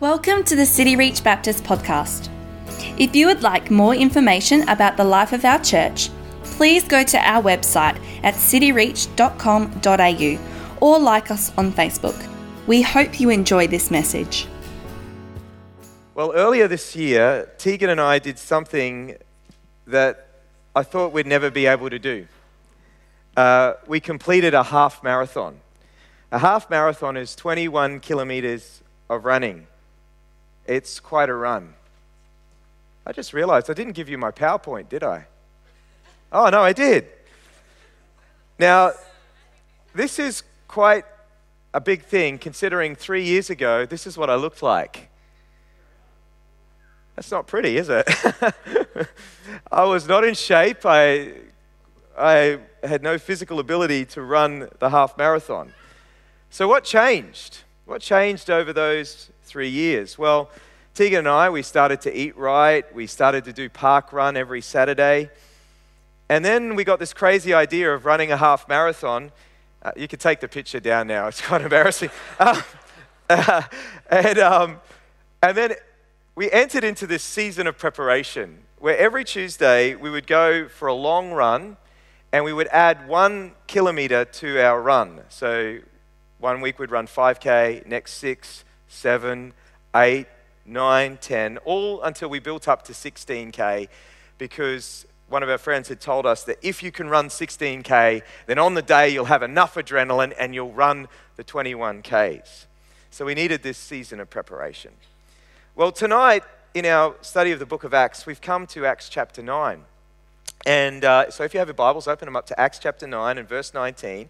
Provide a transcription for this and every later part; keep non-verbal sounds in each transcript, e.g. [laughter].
Welcome to the City Reach Baptist podcast. If you would like more information about the life of our church, please go to our website at cityreach.com.au or like us on Facebook. We hope you enjoy this message. Well, earlier this year, Tegan and I did something that I thought we'd never be able to do. Uh, we completed a half marathon. A half marathon is 21 kilometers of running. It's quite a run. I just realized I didn't give you my PowerPoint, did I? Oh, no, I did. Now, this is quite a big thing considering three years ago, this is what I looked like. That's not pretty, is it? [laughs] I was not in shape. I, I had no physical ability to run the half marathon. So, what changed? What changed over those three years? Well, Tegan and I, we started to eat right. We started to do park run every Saturday. And then we got this crazy idea of running a half marathon. Uh, you can take the picture down now, [laughs] it's quite embarrassing. Uh, uh, and, um, and then we entered into this season of preparation where every Tuesday we would go for a long run and we would add one kilometer to our run. So one week we'd run 5K, next six, seven, eight, nine, 10, all until we built up to 16K because one of our friends had told us that if you can run 16K, then on the day you'll have enough adrenaline and you'll run the 21Ks. So we needed this season of preparation. Well, tonight in our study of the book of Acts, we've come to Acts chapter 9. And uh, so if you have your Bibles, open them up to Acts chapter 9 and verse 19.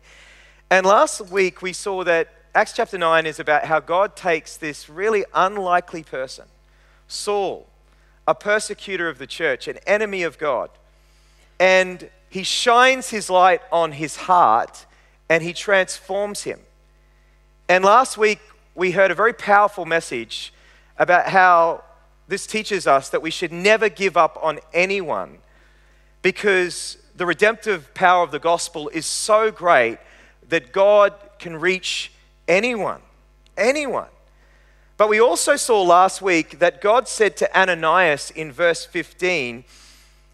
And last week we saw that Acts chapter 9 is about how God takes this really unlikely person, Saul, a persecutor of the church, an enemy of God, and he shines his light on his heart and he transforms him. And last week we heard a very powerful message about how this teaches us that we should never give up on anyone because the redemptive power of the gospel is so great that God can reach anyone. Anyone. But we also saw last week that God said to Ananias in verse 15,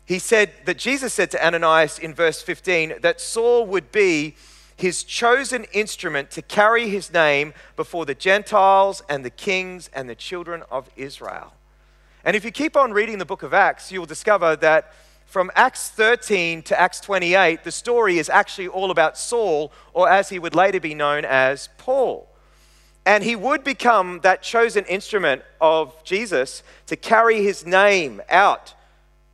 he said that Jesus said to Ananias in verse 15 that Saul would be his chosen instrument to carry his name before the Gentiles and the kings and the children of Israel. And if you keep on reading the book of Acts, you'll discover that from Acts 13 to Acts 28, the story is actually all about Saul, or as he would later be known as Paul. And he would become that chosen instrument of Jesus to carry his name out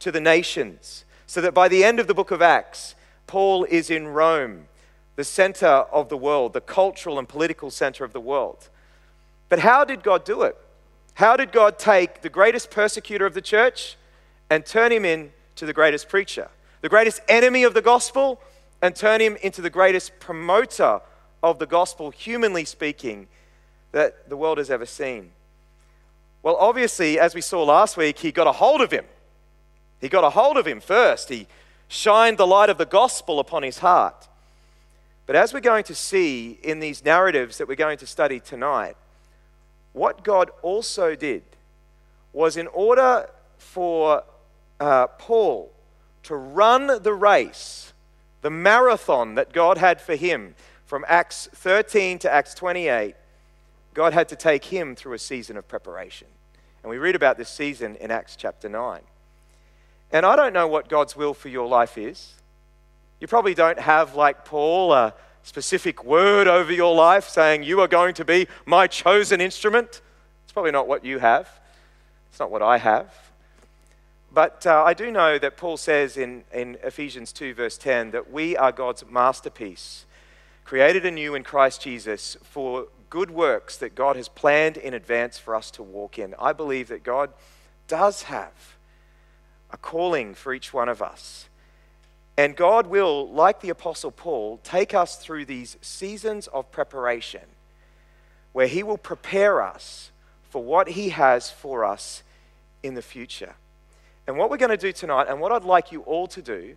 to the nations. So that by the end of the book of Acts, Paul is in Rome the center of the world, the cultural and political center of the world. But how did God do it? How did God take the greatest persecutor of the church and turn him into the greatest preacher, the greatest enemy of the gospel, and turn him into the greatest promoter of the gospel, humanly speaking, that the world has ever seen? Well, obviously, as we saw last week, he got a hold of him. He got a hold of him first. He shined the light of the gospel upon his heart. But as we're going to see in these narratives that we're going to study tonight, what God also did was in order for uh, Paul to run the race, the marathon that God had for him from Acts 13 to Acts 28, God had to take him through a season of preparation. And we read about this season in Acts chapter 9. And I don't know what God's will for your life is. You probably don't have, like Paul, a specific word over your life saying, You are going to be my chosen instrument. It's probably not what you have, it's not what I have. But uh, I do know that Paul says in, in Ephesians 2, verse 10, that we are God's masterpiece, created anew in Christ Jesus for good works that God has planned in advance for us to walk in. I believe that God does have a calling for each one of us. And God will, like the Apostle Paul, take us through these seasons of preparation where He will prepare us for what He has for us in the future. And what we're going to do tonight, and what I'd like you all to do,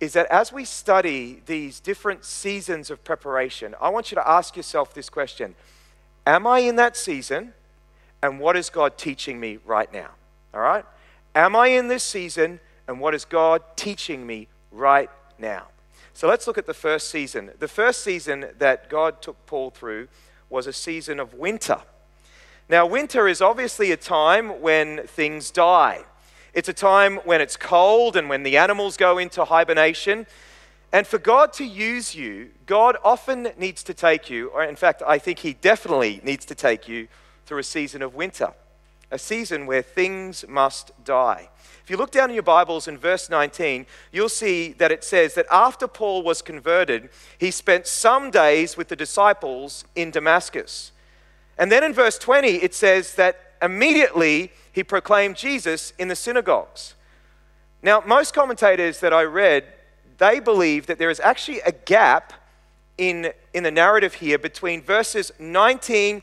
is that as we study these different seasons of preparation, I want you to ask yourself this question Am I in that season? and what is God teaching me right now? All right? Am I in this season, and what is God teaching me right now? So let's look at the first season. The first season that God took Paul through was a season of winter. Now, winter is obviously a time when things die. It's a time when it's cold and when the animals go into hibernation. And for God to use you, God often needs to take you, or in fact, I think He definitely needs to take you through a season of winter, a season where things must die. If you look down in your Bibles in verse 19, you'll see that it says that after Paul was converted, he spent some days with the disciples in Damascus. And then in verse 20, it says that immediately he proclaimed Jesus in the synagogues. Now, most commentators that I read they believe that there is actually a gap in, in the narrative here between verses 19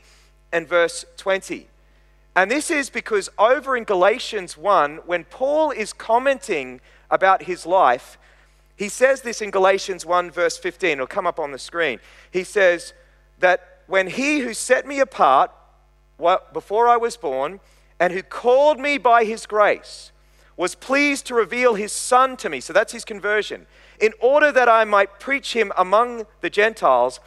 and verse 20. And this is because over in Galatians 1, when Paul is commenting about his life, he says this in Galatians 1, verse 15. It'll come up on the screen. He says that when he who set me apart before I was born and who called me by his grace was pleased to reveal his son to me, so that's his conversion in order that I might preach him among the Gentiles,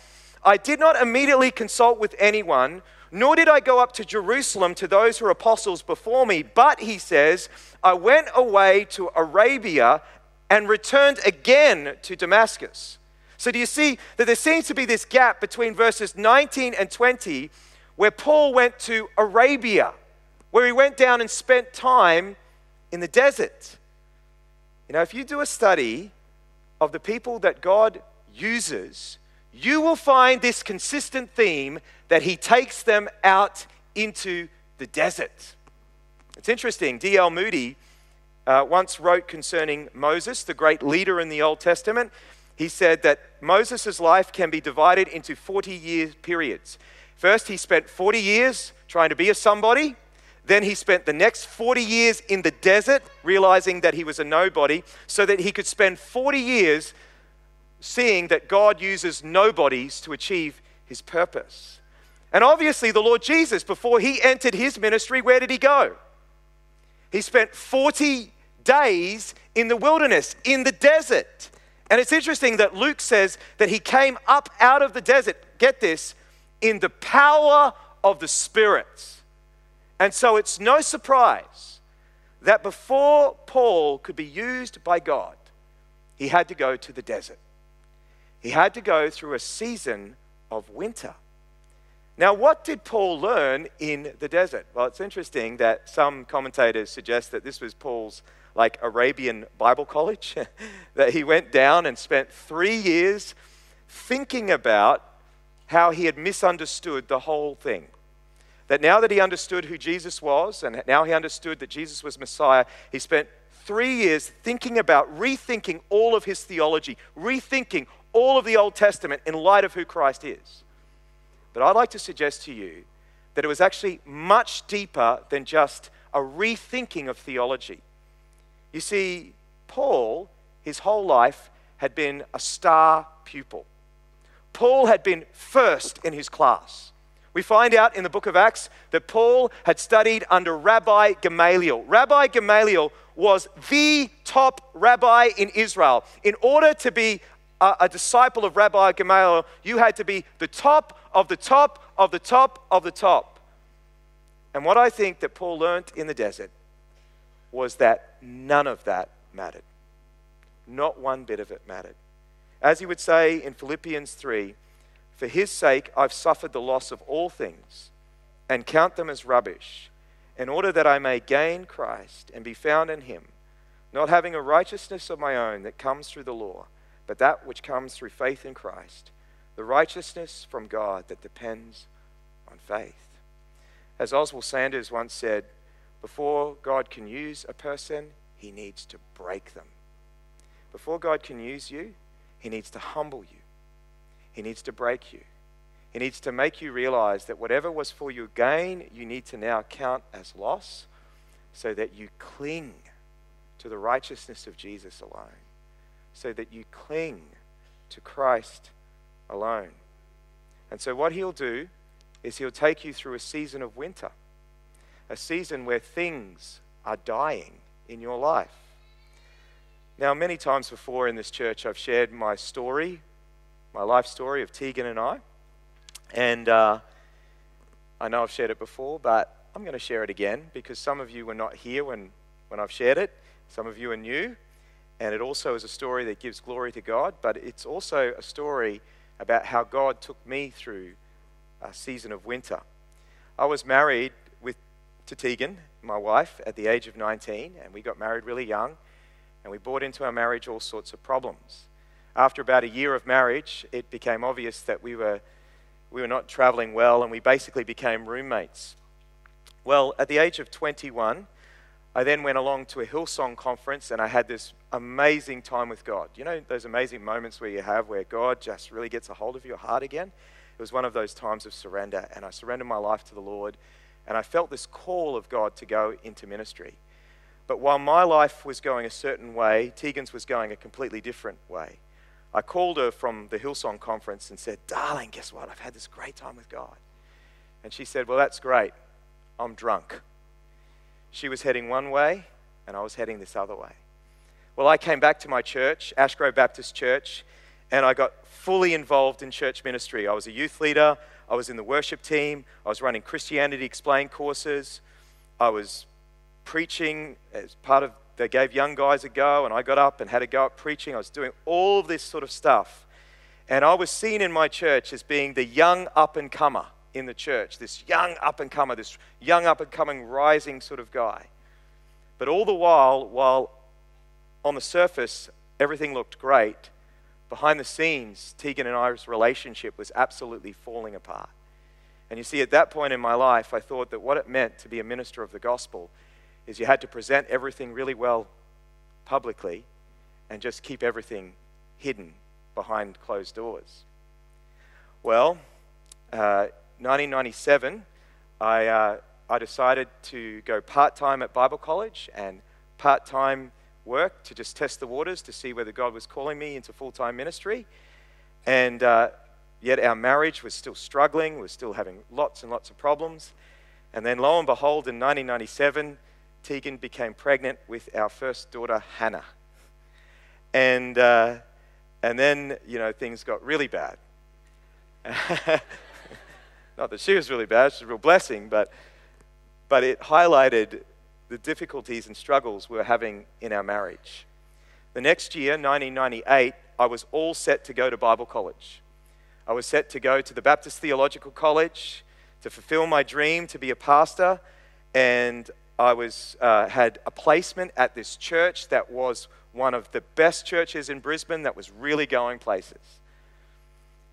I did not immediately consult with anyone, nor did I go up to Jerusalem to those who are apostles before me. But, he says, I went away to Arabia and returned again to Damascus. So, do you see that there seems to be this gap between verses 19 and 20 where Paul went to Arabia, where he went down and spent time in the desert? You know, if you do a study of the people that God uses, you will find this consistent theme that he takes them out into the desert. It's interesting. D.L. Moody uh, once wrote concerning Moses, the great leader in the Old Testament. He said that Moses' life can be divided into 40 year periods. First, he spent 40 years trying to be a somebody. Then he spent the next 40 years in the desert, realizing that he was a nobody, so that he could spend 40 years seeing that God uses nobodies to achieve his purpose. And obviously, the Lord Jesus, before he entered his ministry, where did he go? He spent 40 days in the wilderness, in the desert. And it's interesting that Luke says that he came up out of the desert, get this, in the power of the Spirit. And so it's no surprise that before Paul could be used by God, he had to go to the desert. He had to go through a season of winter. Now, what did Paul learn in the desert? Well, it's interesting that some commentators suggest that this was Paul's like Arabian Bible college, [laughs] that he went down and spent three years thinking about how he had misunderstood the whole thing that now that he understood who Jesus was and now he understood that Jesus was Messiah, he spent three years thinking about, rethinking all of his theology, rethinking all of the Old Testament in light of who Christ is. But I'd like to suggest to you that it was actually much deeper than just a rethinking of theology. You see, Paul, his whole life, had been a star pupil. Paul had been first in his class. We find out in the book of Acts that Paul had studied under Rabbi Gamaliel. Rabbi Gamaliel was the top rabbi in Israel. In order to be a, a, disciple of Rabbi Gamaliel, you had to be the top of the top of the top of the top. And what I think that Paul learnt in the desert was that none of that mattered. Not one bit of it mattered. As he would say in Philippians 3, for his sake, I've suffered the loss of all things and count them as rubbish, in order that I may gain Christ and be found in him, not having a righteousness of my own that comes through the law, but that which comes through faith in Christ, the righteousness from God that depends on faith. As Oswald Sanders once said, before God can use a person, he needs to break them. Before God can use you, he needs to humble you. He needs to break you. He needs to make you realize that whatever was for your gain, you need to now count as loss so that you cling to the righteousness of Jesus alone, so that you cling to Christ alone. And so, what he'll do is he'll take you through a season of winter. a season where things are dying in your life. Now, many times before in this church, I've shared my story, my life story of Tegan and I. And uh, I know I've shared it before, but I'm going to share it again because some of you were not here when, when I've shared it. Some of you are new. And it also is a story that gives glory to God, but it's also a story about how God took me through a season of winter. I was married with, to Tegan, my wife, at the age of 19, and we got married really young, and we brought into our marriage all sorts of problems. After about a year of marriage, it became obvious that we were, we were not traveling well, and we basically became roommates. Well, at the age of 21, I then went along to a Hillsong conference and I had this amazing time with God. You know, those amazing moments where you have where God just really gets a hold of your heart again? It was one of those times of surrender, and I surrendered my life to the Lord, and I felt this call of God to go into ministry. But while my life was going a certain way, Tegan's was going a completely different way. I called her from the Hillsong conference and said, Darling, guess what? I've had this great time with God. And she said, Well, that's great. I'm drunk. She was heading one way, and I was heading this other way. Well, I came back to my church, Ashgrove Baptist Church, and I got fully involved in church ministry. I was a youth leader, I was in the worship team, I was running Christianity Explained courses, I was preaching as part of, they gave young guys a go, and I got up and had a go at preaching. I was doing all this sort of stuff. And I was seen in my church as being the young up and comer in the church, this young up and comer, this young up and coming rising sort of guy. But all the while, while on the surface everything looked great, behind the scenes, Tegan and I's relationship was absolutely falling apart. And you see, at that point in my life, I thought that what it meant to be a minister of the gospel is you had to present everything really well publicly and just keep everything hidden behind closed doors. Well, uh, 1997, I, uh, I decided to go part time at Bible college and part time work to just test the waters to see whether God was calling me into full time ministry. And uh, yet our marriage was still struggling, were still having lots and lots of problems. And then lo and behold, in 1997, Tegan became pregnant with our first daughter, Hannah. And, uh, and then, you know, things got really bad. [laughs] Not that she was really bad, she's a real blessing, but, but it highlighted the difficulties and struggles we were having in our marriage. The next year, 1998, I was all set to go to Bible college. I was set to go to the Baptist Theological College to fulfill my dream to be a pastor, and I was, uh, had a placement at this church that was one of the best churches in Brisbane that was really going places.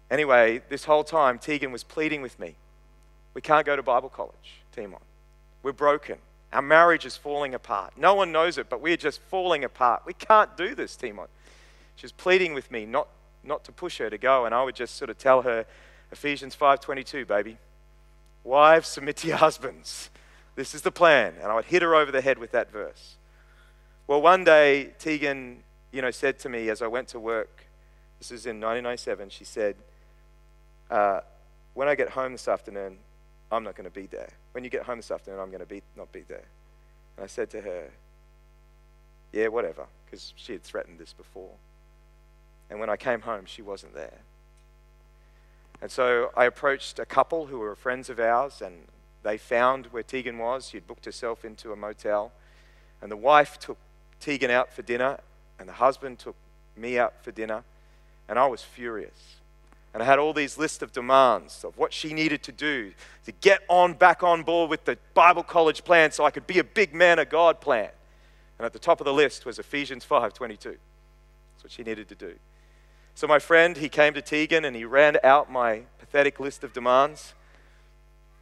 Anyway, this whole time, Tegan was pleading with me. We can't go to Bible college, Timon. We're broken. Our marriage is falling apart. No one knows it, but we're just falling apart. We can't do this, Timon. She was pleading with me not, not to push her to go, and I would just sort of tell her, Ephesians 5.22, baby. Wives, submit to your [laughs] husbands. This is the plan. And I would hit her over the head with that verse. Well, one day, Tegan, you know, said to me as I went to work, this is in 1997, she said, uh, when I get home this afternoon, I'm not going to be there. When you get home this afternoon, I'm going to be, not be there. And I said to her, Yeah, whatever, because she had threatened this before. And when I came home, she wasn't there. And so I approached a couple who were friends of ours, and they found where Tegan was. She'd booked herself into a motel. And the wife took Tegan out for dinner, and the husband took me out for dinner. And I was furious. And I had all these lists of demands of what she needed to do to get on back on board with the Bible college plan so I could be a big man of God plan. And at the top of the list was Ephesians 5:22. That's what she needed to do. So my friend, he came to Tegan and he ran out my pathetic list of demands.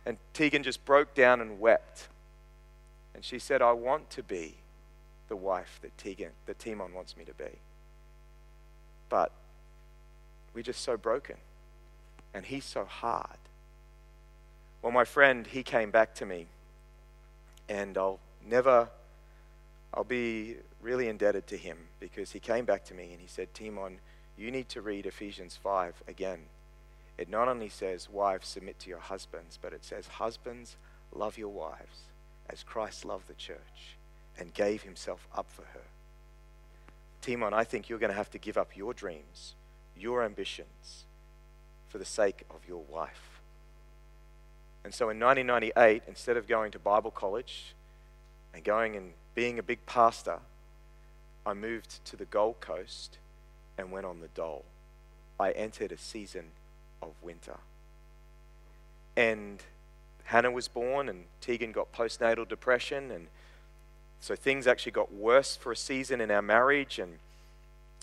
And Tegan just broke down and wept. And she said, I want to be the wife that Tegan, that Timon wants me to be. But we're just so broken. And he's so hard. Well, my friend, he came back to me. And I'll never, I'll be really indebted to him because he came back to me and he said, Timon, you need to read Ephesians 5 again. It not only says, Wives, submit to your husbands, but it says, Husbands, love your wives as Christ loved the church and gave himself up for her. Timon, I think you're going to have to give up your dreams, your ambitions, for the sake of your wife. And so in 1998, instead of going to Bible college and going and being a big pastor, I moved to the Gold Coast and went on the dole. I entered a season of winter. And Hannah was born, and Tegan got postnatal depression, and so things actually got worse for a season in our marriage. And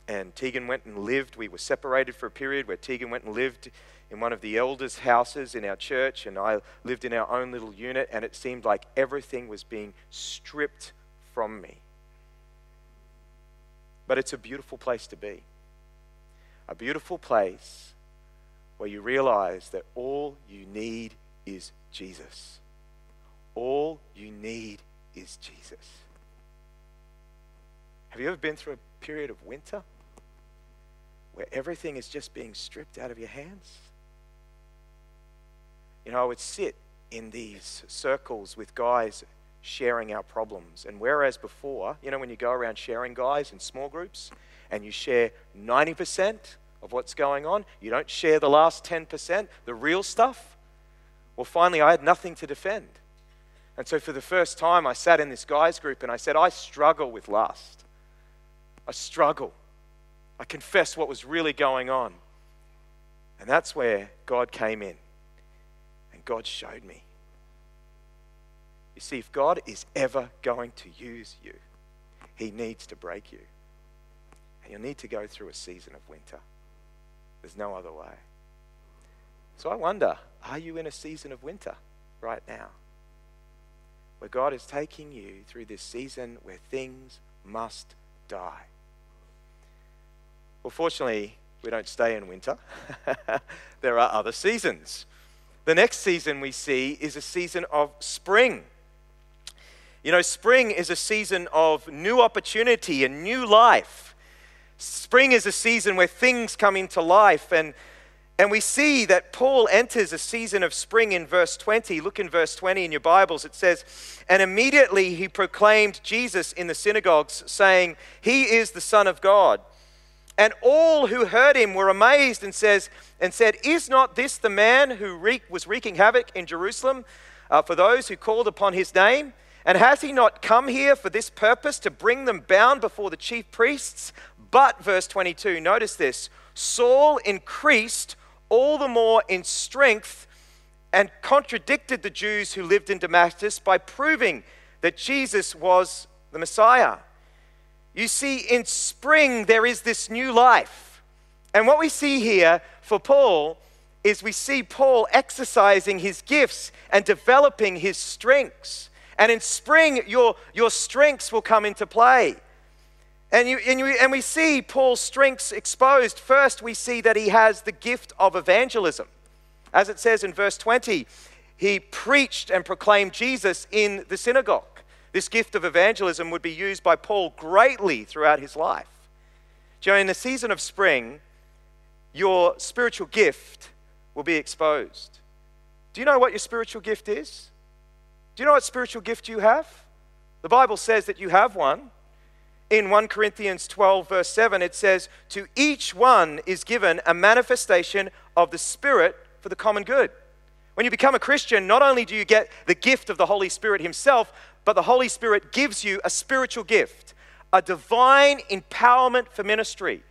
and Tegan went and lived. We were separated for a period where Tegan went and lived in one of the elders' houses in our church, and I lived in our own little unit, and it seemed like everything was being stripped from me. But it's a beautiful place to be. A beautiful place where you realize that all you need is Jesus. All you need is Jesus. Have you ever been through a period of winter where everything is just being stripped out of your hands? You know, I would sit in these circles with guys sharing our problems. And whereas before, you know, when you go around sharing guys in small groups and you share 90% of what's going on, you don't share the last 10%, the real stuff. Well, finally, I had nothing to defend. And so for the first time, I sat in this guys group and I said, I struggle with lust. I struggle. I confess what was really going on. And that's where God came in. And God showed me. You see, if God is ever going to use you, He needs to break you. And you'll need to go through a season of winter. There's no other way. So I wonder are you in a season of winter right now? Where God is taking you through this season where things must die. Well, fortunately, we don't stay in winter. [laughs] there are other seasons. The next season we see is a season of spring. You know, spring is a season of new opportunity and new life. Spring is a season where things come into life. And, and we see that Paul enters a season of spring in verse 20. Look in verse 20 in your Bibles. It says, And immediately he proclaimed Jesus in the synagogues, saying, He is the Son of God. And all who heard him were amazed and, says, and said, Is not this the man who wreak, was wreaking havoc in Jerusalem uh, for those who called upon his name? And has he not come here for this purpose to bring them bound before the chief priests? But, verse 22, notice this Saul increased all the more in strength and contradicted the Jews who lived in Damascus by proving that Jesus was the Messiah. You see, in spring, there is this new life. And what we see here for Paul is we see Paul exercising his gifts and developing his strengths. And in spring, your, your strengths will come into play. And, you, and, you, and we see Paul's strengths exposed. First, we see that he has the gift of evangelism. As it says in verse 20, he preached and proclaimed Jesus in the synagogue. This gift of evangelism would be used by Paul greatly throughout his life. During the season of spring, your spiritual gift will be exposed. Do you know what your spiritual gift is? Do you know what spiritual gift you have? The Bible says that you have one. In 1 Corinthians 12, verse 7, it says, To each one is given a manifestation of the Spirit for the common good. When you become a Christian, not only do you get the gift of the Holy Spirit Himself, but the Holy Spirit gives you a spiritual gift, a divine empowerment for ministry.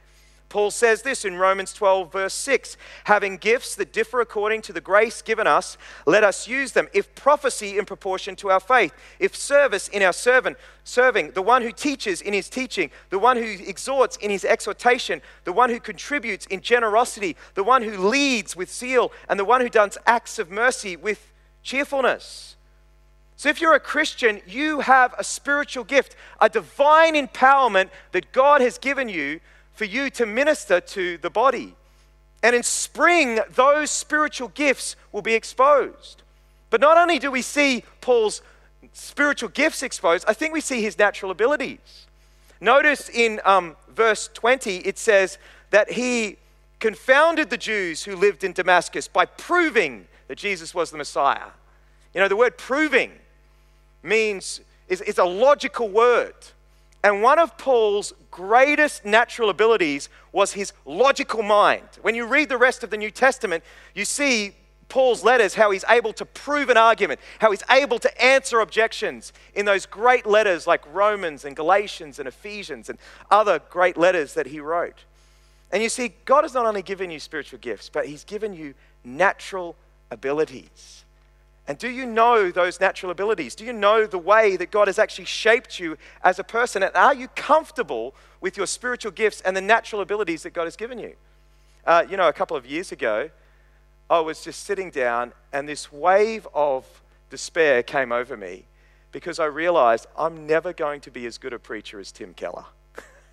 Paul says this in Romans 12, verse 6 having gifts that differ according to the grace given us, let us use them. If prophecy in proportion to our faith, if service in our servant, serving, the one who teaches in his teaching, the one who exhorts in his exhortation, the one who contributes in generosity, the one who leads with zeal, and the one who does acts of mercy with cheerfulness. So, if you're a Christian, you have a spiritual gift, a divine empowerment that God has given you for you to minister to the body. And in spring, those spiritual gifts will be exposed. But not only do we see Paul's spiritual gifts exposed, I think we see his natural abilities. Notice in um, verse 20, it says that he confounded the Jews who lived in Damascus by proving that Jesus was the Messiah. You know, the word proving means is, is a logical word. And one of Paul's greatest natural abilities was his logical mind. When you read the rest of the New Testament, you see Paul's letters how he's able to prove an argument, how he's able to answer objections in those great letters like Romans and Galatians and Ephesians and other great letters that he wrote. And you see, God has not only given you spiritual gifts, but he's given you natural abilities. And do you know those natural abilities? Do you know the way that God has actually shaped you as a person? And are you comfortable with your spiritual gifts and the natural abilities that God has given you? Uh, you know, a couple of years ago, I was just sitting down and this wave of despair came over me because I realized I'm never going to be as good a preacher as Tim Keller.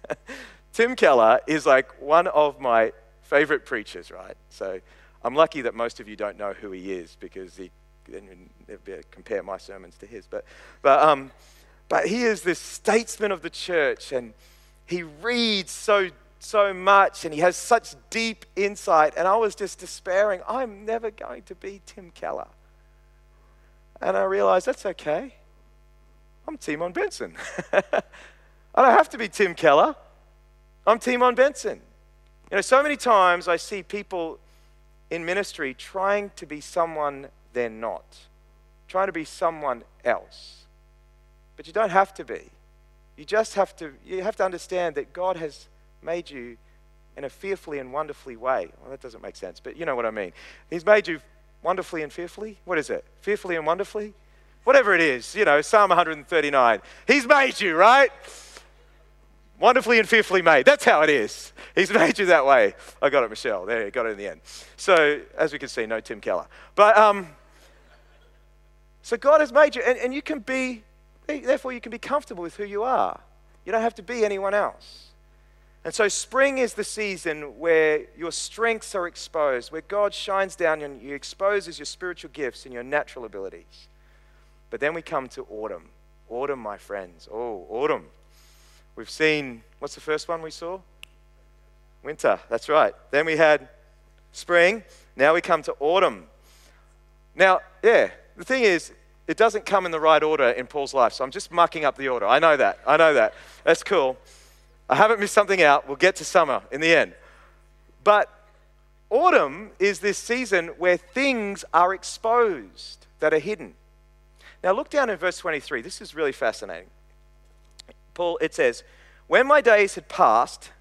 [laughs] Tim Keller is like one of my favorite preachers, right? So I'm lucky that most of you don't know who he is because he then you compare my sermons to his. But, but, um, but he is this statesman of the church, and he reads so so much, and he has such deep insight. And I was just despairing. I'm never going to be Tim Keller. And I realized that's okay. I'm Timon Benson. [laughs] I don't have to be Tim Keller. I'm Timon Benson. You know, so many times I see people in ministry trying to be someone they're not, trying to be someone else. But you don't have to be. You just have to, you have to understand that God has made you in a fearfully and wonderfully way. Well, that doesn't make sense, but you know what I mean. He's made you wonderfully and fearfully. What is it? Fearfully and wonderfully? Whatever it is, you know, Psalm 139. He's made you, right? Wonderfully and fearfully made. That's how it is. He's [laughs] made you that way. I got it, Michelle. There, you got it in the end. So, as we can see, no Tim Keller. But, um, so God has made you, and, and you can be, therefore, you can be comfortable with who you are. You don't have to be anyone else. And so, spring is the season where your strengths are exposed, where God shines down and you exposes your spiritual gifts and your natural abilities. But then we come to autumn. Autumn, my friends. Oh, autumn. We've seen, what's the first one we saw? Winter, that's right. Then we had spring. Now we come to autumn. Now, yeah, the thing is, it doesn't come in the right order in Paul's life. So I'm just mucking up the order. I know that. I know that. That's cool. I haven't missed something out. We'll get to summer in the end. But autumn is this season where things are exposed that are hidden. Now look down in verse 23. This is really fascinating. Paul, it says, When my days had passed,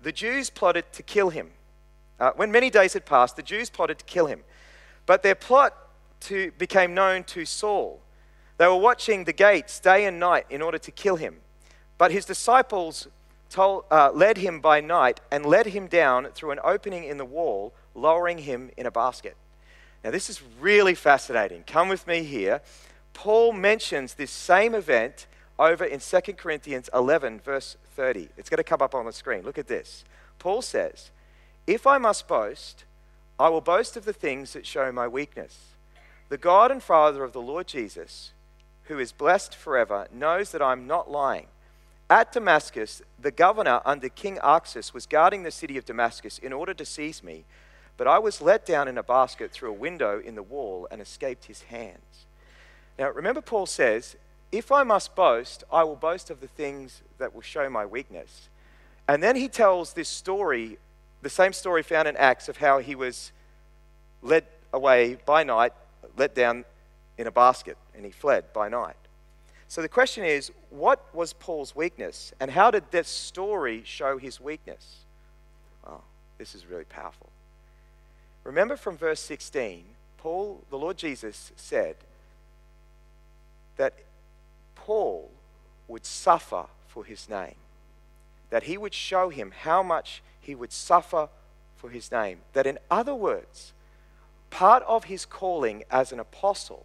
the Jews plotted to kill him. Uh, when many days had passed, the Jews plotted to kill him. But their plot to, became known to Saul. They were watching the gates day and night in order to kill him. But his disciples told, uh, led him by night and led him down through an opening in the wall, lowering him in a basket. Now, this is really fascinating. Come with me here. Paul mentions this same event over in 2 Corinthians 11, verse 30. It's going to come up on the screen. Look at this. Paul says, If I must boast, I will boast of the things that show my weakness. The God and Father of the Lord Jesus, who is blessed forever, knows that I'm not lying. At Damascus, the governor under King Archelaus was guarding the city of Damascus in order to seize me, but I was let down in a basket through a window in the wall and escaped his hands. Now, remember, Paul says, If I must boast, I will boast of the things that will show my weakness. And then he tells this story, the same story found in Acts, of how he was led away by night, let down in a basket, and he fled by night. So the question is what was Paul's weakness? And how did this story show his weakness? Oh, this is really powerful. Remember from verse 16, Paul, the Lord Jesus, said that Paul would suffer for his name, that he would show him how much he would suffer for his name. That, in other words, part of his calling as an apostle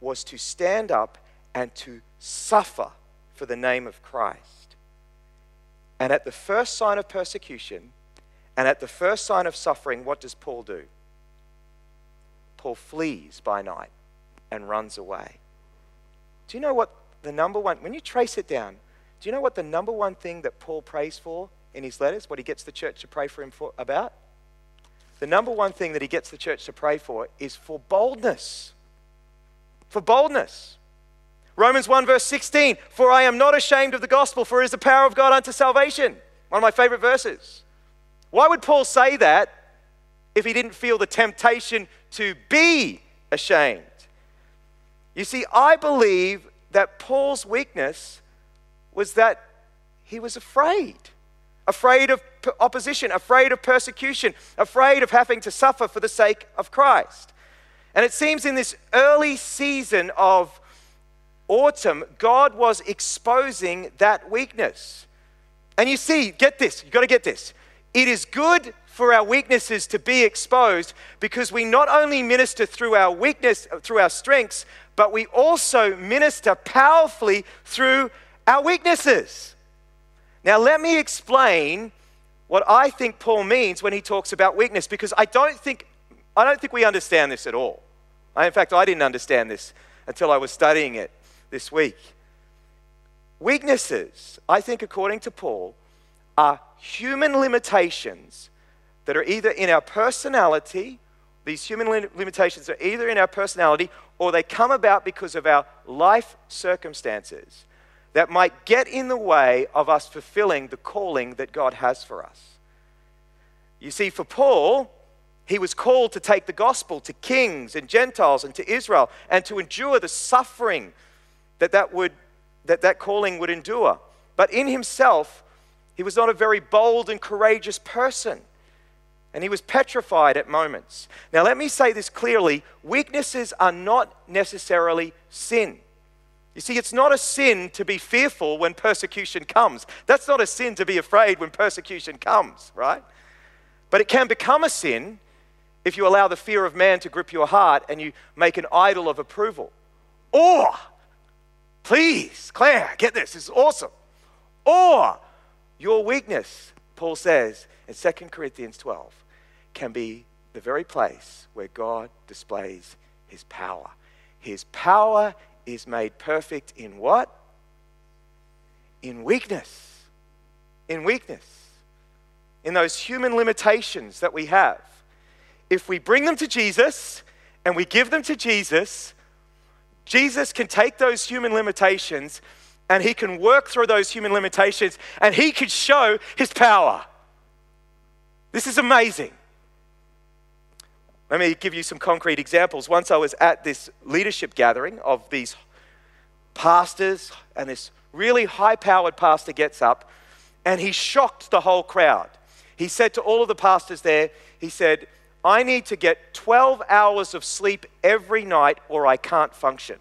was to stand up and to suffer for the name of Christ. And at the first sign of persecution and at the first sign of suffering, what does Paul do? Paul flees by night and runs away. Do you know what the number one, when you trace it down, do you know what the number one thing that Paul prays for in his letters, what he gets the church to pray for him for, about? The number one thing that he gets the church to pray for is for boldness. For boldness. Romans 1, verse 16 For I am not ashamed of the gospel, for it is the power of God unto salvation. One of my favorite verses. Why would Paul say that if he didn't feel the temptation to be ashamed? You see, I believe that Paul's weakness was that he was afraid. Afraid of opposition, afraid of persecution, afraid of having to suffer for the sake of Christ. And it seems in this early season of autumn, God was exposing that weakness. And you see, get this, you've got to get this. It is good for our weaknesses to be exposed because we not only minister through our weakness, uh, through our strengths, but we also minister powerfully through our weaknesses. Now, let me explain what I think Paul means when he talks about weakness because I don't think, I don't think we understand this at all. In fact, I didn't understand this until I was studying it this week. Weaknesses, I think, according to Paul, are human limitations that are either in our personality, these human limitations are either in our personality or they come about because of our life circumstances that might get in the way of us fulfilling the calling that God has for us. You see, for Paul, he was called to take the gospel to kings and Gentiles and to Israel and to endure the suffering that that, would, that, that calling would endure. But in himself, he was not a very bold and courageous person. And he was petrified at moments. Now, let me say this clearly weaknesses are not necessarily sin. You see, it's not a sin to be fearful when persecution comes. That's not a sin to be afraid when persecution comes, right? But it can become a sin if you allow the fear of man to grip your heart and you make an idol of approval. Or, please, Claire, get this, this is awesome. Or, your weakness, Paul says in 2 Corinthians 12, can be the very place where God displays his power. His power is made perfect in what? In weakness. In weakness. In those human limitations that we have. If we bring them to Jesus and we give them to Jesus, Jesus can take those human limitations and he can work through those human limitations and he can show his power. This is amazing. Let me give you some concrete examples. Once I was at this leadership gathering of these pastors, and this really high powered pastor gets up and he shocked the whole crowd. He said to all of the pastors there, he said, I need to get 12 hours of sleep every night or I can't function.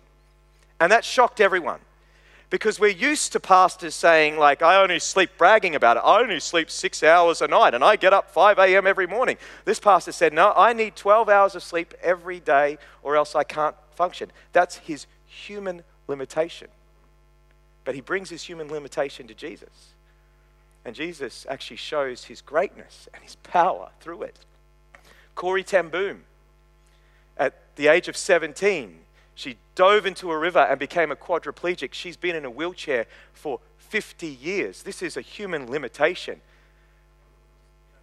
And that shocked everyone because we're used to pastors saying, like, I only sleep, bragging about it. I only sleep six hours a night and I get up 5 a.m. every morning. This pastor said, No, I need 12 hours of sleep every day or else I can't function. That's his human limitation. But he brings his human limitation to Jesus. And Jesus actually shows his greatness and his power through it. Corrie ten Boom, at the age of 17, she dove into a river and became a quadriplegic. She's been in a wheelchair for 50 years. This is a human limitation.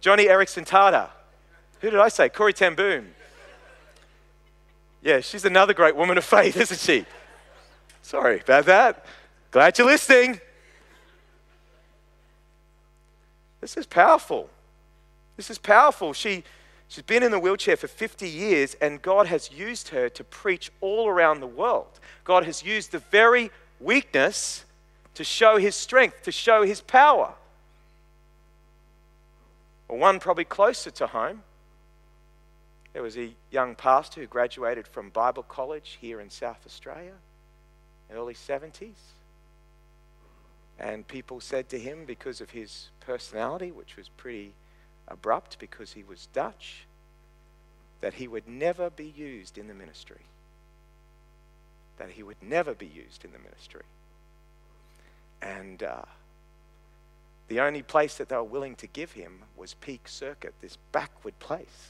Joni Eareckson Tada. Who did I say? Corrie ten Boom. Yeah, she's another great woman of faith, [laughs] isn't she? Sorry about that. Glad you're listening. This is powerful. This is powerful. She She's been in the wheelchair for 50 years, and God has used her to preach all around the world. God has used the very weakness to show his strength, to show his power. Or one probably closer to home. There was a young pastor who graduated from Bible college here in South Australia, early 70s. And people said to him, because of his personality, which was pretty abrupt because he was Dutch, that he would never be used in the ministry. That he would never be used in the ministry. And uh, the only place that they were willing to give him was Peak Circuit, this backward place.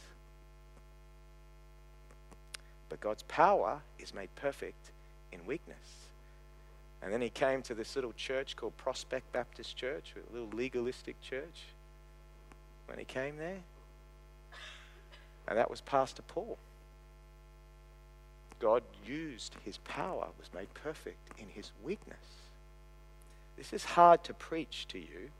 But God's power is made perfect in weakness. And then he came to this little church called Prospect Baptist Church, a little legalistic church when he came there. And that was Pastor Paul. God used his power, was made perfect in his weakness. This is hard to preach to you